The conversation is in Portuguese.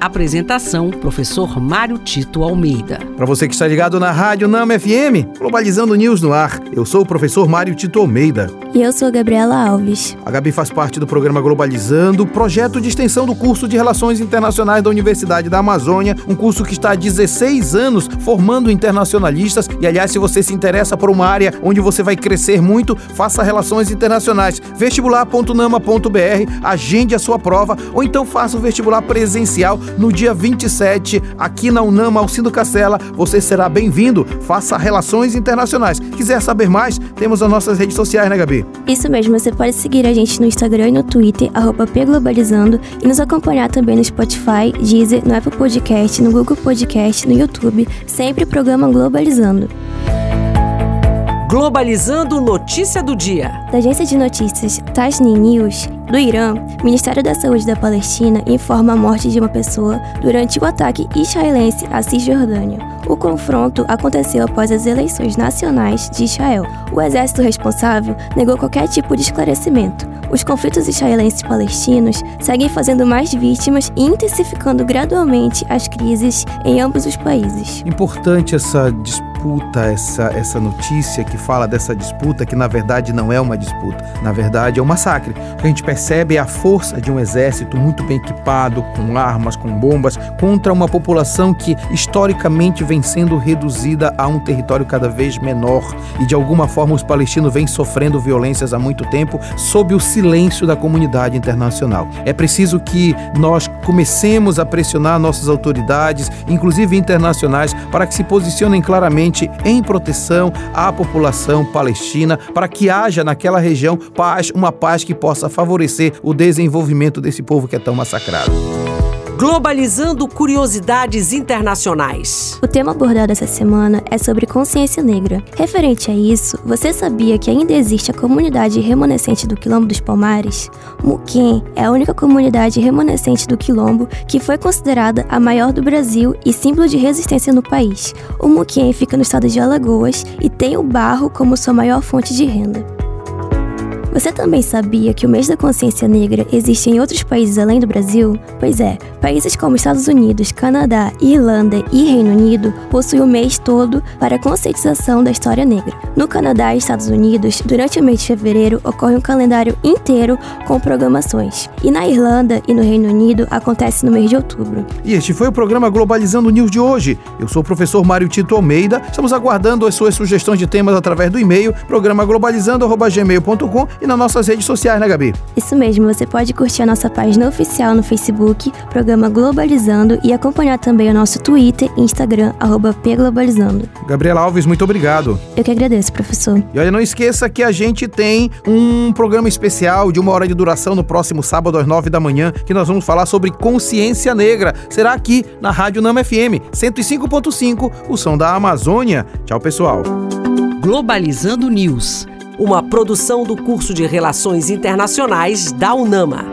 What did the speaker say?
Apresentação: Professor Mário Tito Almeida. Para você que está ligado na Rádio Nama FM, Globalizando News no ar. Eu sou o professor Mário Tito Almeida. E eu sou a Gabriela Alves. A Gabi faz parte do programa Globalizando, projeto de extensão do curso de Relações Internacionais da Universidade da Amazônia, um curso que está há 16 anos formando internacionalistas. E aliás, se você se interessa por uma área onde você vai crescer muito, faça Relações Internacionais. vestibular.nama.br, agende a sua prova ou então faça o vestibular presencial no dia 27, aqui na Unama Alcindo Castela. Você será bem-vindo. Faça relações internacionais. Quiser saber mais, temos as nossas redes sociais, né, Gabi? Isso mesmo, você pode seguir a gente no Instagram e no Twitter, arroba Pglobalizando, e nos acompanhar também no Spotify, Deezer, no Apple Podcast, no Google Podcast, no YouTube, sempre programa Globalizando. Globalizando Notícia do Dia. Da agência de notícias Tasnim News, do Irã, o Ministério da Saúde da Palestina informa a morte de uma pessoa durante o ataque israelense à Cisjordânia. O confronto aconteceu após as eleições nacionais de Israel. O exército responsável negou qualquer tipo de esclarecimento. Os conflitos israelenses palestinos seguem fazendo mais vítimas e intensificando gradualmente as crises em ambos os países. Importante essa disputa disputa, essa, essa notícia que fala dessa disputa, que na verdade não é uma disputa, na verdade é um massacre. O que a gente percebe é a força de um exército muito bem equipado, com armas, com bombas, contra uma população que historicamente vem sendo reduzida a um território cada vez menor. E de alguma forma os palestinos vêm sofrendo violências há muito tempo sob o silêncio da comunidade internacional. É preciso que nós comecemos a pressionar nossas autoridades, inclusive internacionais, para que se posicionem claramente em proteção à população palestina, para que haja naquela região paz, uma paz que possa favorecer o desenvolvimento desse povo que é tão massacrado. Globalizando curiosidades internacionais. O tema abordado essa semana é sobre consciência negra. Referente a isso, você sabia que ainda existe a comunidade remanescente do Quilombo dos Palmares? Muquem é a única comunidade remanescente do Quilombo que foi considerada a maior do Brasil e símbolo de resistência no país. O Muquem fica no estado de Alagoas e tem o barro como sua maior fonte de renda. Você também sabia que o mês da consciência negra existe em outros países além do Brasil? Pois é, países como Estados Unidos, Canadá, Irlanda e Reino Unido possuem o mês todo para a conscientização da história negra. No Canadá e Estados Unidos, durante o mês de fevereiro ocorre um calendário inteiro com programações. E na Irlanda e no Reino Unido acontece no mês de outubro. E este foi o programa Globalizando News de hoje. Eu sou o professor Mário Tito Almeida. Estamos aguardando as suas sugestões de temas através do e-mail programa globalizando@gmail.com e nas nossas redes sociais, né, Gabi? Isso mesmo, você pode curtir a nossa página oficial no Facebook, programa Globalizando, e acompanhar também o nosso Twitter e Instagram, arroba pglobalizando. Gabriela Alves, muito obrigado. Eu que agradeço, professor. E olha, não esqueça que a gente tem um programa especial de uma hora de duração no próximo sábado às nove da manhã, que nós vamos falar sobre consciência negra. Será aqui na Rádio Nama FM 105.5, o som da Amazônia. Tchau, pessoal. Globalizando News uma produção do curso de Relações Internacionais da UNAMA.